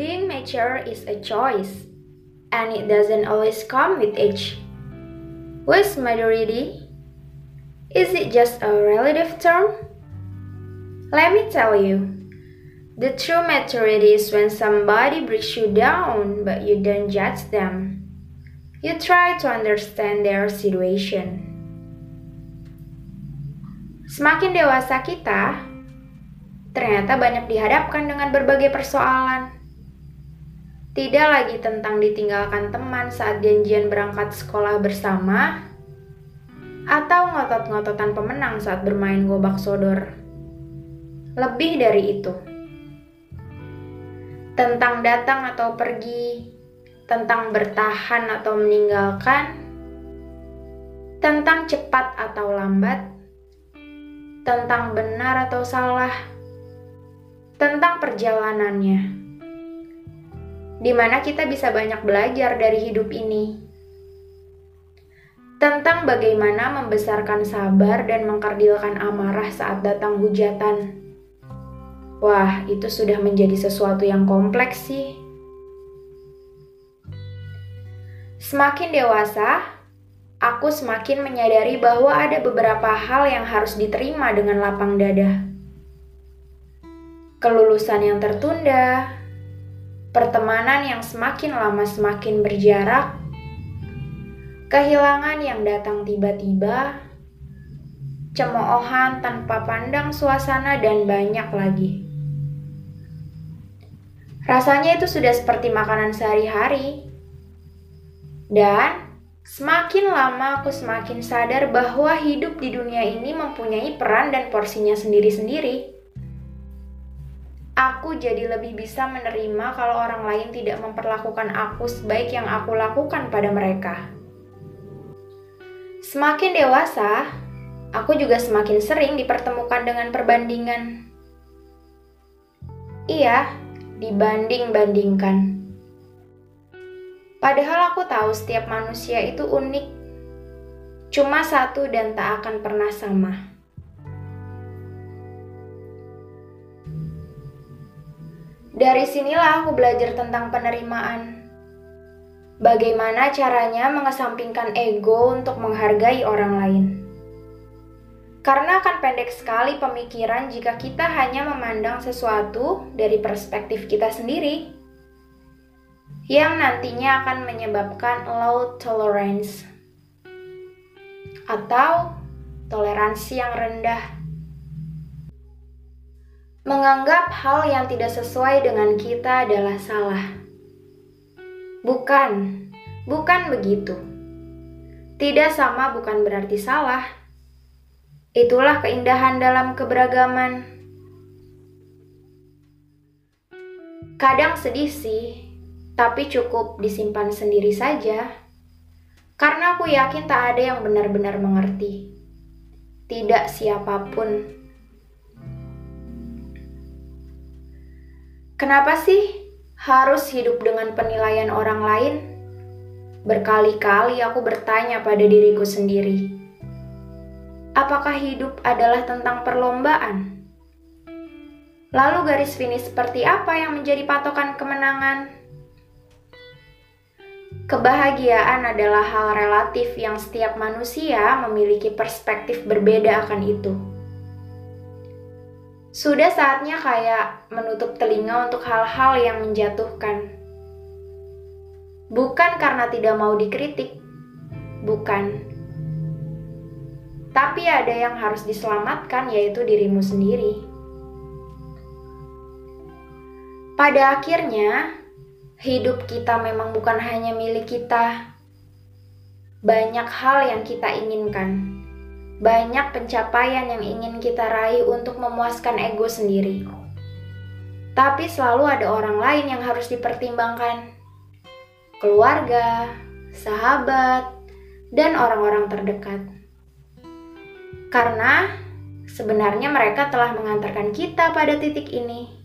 Being mature is a choice, and it doesn't always come with age. What's maturity? Is it just a relative term? Let me tell you. The true maturity is when somebody brings you down, but you don't judge them. You try to understand their situation. Semakin dewasa kita, ternyata banyak dihadapkan dengan berbagai persoalan. Tidak lagi tentang ditinggalkan teman saat janjian berangkat sekolah bersama, atau ngotot-ngototan pemenang saat bermain gobak sodor. Lebih dari itu, tentang datang atau pergi, tentang bertahan atau meninggalkan, tentang cepat atau lambat, tentang benar atau salah, tentang perjalanannya di mana kita bisa banyak belajar dari hidup ini. Tentang bagaimana membesarkan sabar dan mengkerdilkan amarah saat datang hujatan. Wah, itu sudah menjadi sesuatu yang kompleks sih. Semakin dewasa, aku semakin menyadari bahwa ada beberapa hal yang harus diterima dengan lapang dada. Kelulusan yang tertunda, pertemanan yang semakin lama semakin berjarak, kehilangan yang datang tiba-tiba, cemoohan tanpa pandang suasana, dan banyak lagi. Rasanya itu sudah seperti makanan sehari-hari, dan semakin lama aku semakin sadar bahwa hidup di dunia ini mempunyai peran dan porsinya sendiri-sendiri aku jadi lebih bisa menerima kalau orang lain tidak memperlakukan aku sebaik yang aku lakukan pada mereka. Semakin dewasa, aku juga semakin sering dipertemukan dengan perbandingan. Iya, dibanding-bandingkan. Padahal aku tahu setiap manusia itu unik, cuma satu dan tak akan pernah sama. Dari sinilah aku belajar tentang penerimaan. Bagaimana caranya mengesampingkan ego untuk menghargai orang lain. Karena akan pendek sekali pemikiran jika kita hanya memandang sesuatu dari perspektif kita sendiri, yang nantinya akan menyebabkan low tolerance atau toleransi yang rendah Menganggap hal yang tidak sesuai dengan kita adalah salah. Bukan, bukan begitu. Tidak sama bukan berarti salah. Itulah keindahan dalam keberagaman. Kadang sedih sih, tapi cukup disimpan sendiri saja. Karena aku yakin tak ada yang benar-benar mengerti. Tidak siapa pun Kenapa sih harus hidup dengan penilaian orang lain? Berkali-kali aku bertanya pada diriku sendiri, apakah hidup adalah tentang perlombaan? Lalu garis finish seperti apa yang menjadi patokan kemenangan? Kebahagiaan adalah hal relatif yang setiap manusia memiliki perspektif berbeda akan itu. Sudah saatnya kayak menutup telinga untuk hal-hal yang menjatuhkan. Bukan karena tidak mau dikritik, bukan. Tapi ada yang harus diselamatkan yaitu dirimu sendiri. Pada akhirnya, hidup kita memang bukan hanya milik kita. Banyak hal yang kita inginkan banyak pencapaian yang ingin kita raih untuk memuaskan ego sendiri. Tapi selalu ada orang lain yang harus dipertimbangkan. Keluarga, sahabat, dan orang-orang terdekat. Karena sebenarnya mereka telah mengantarkan kita pada titik ini.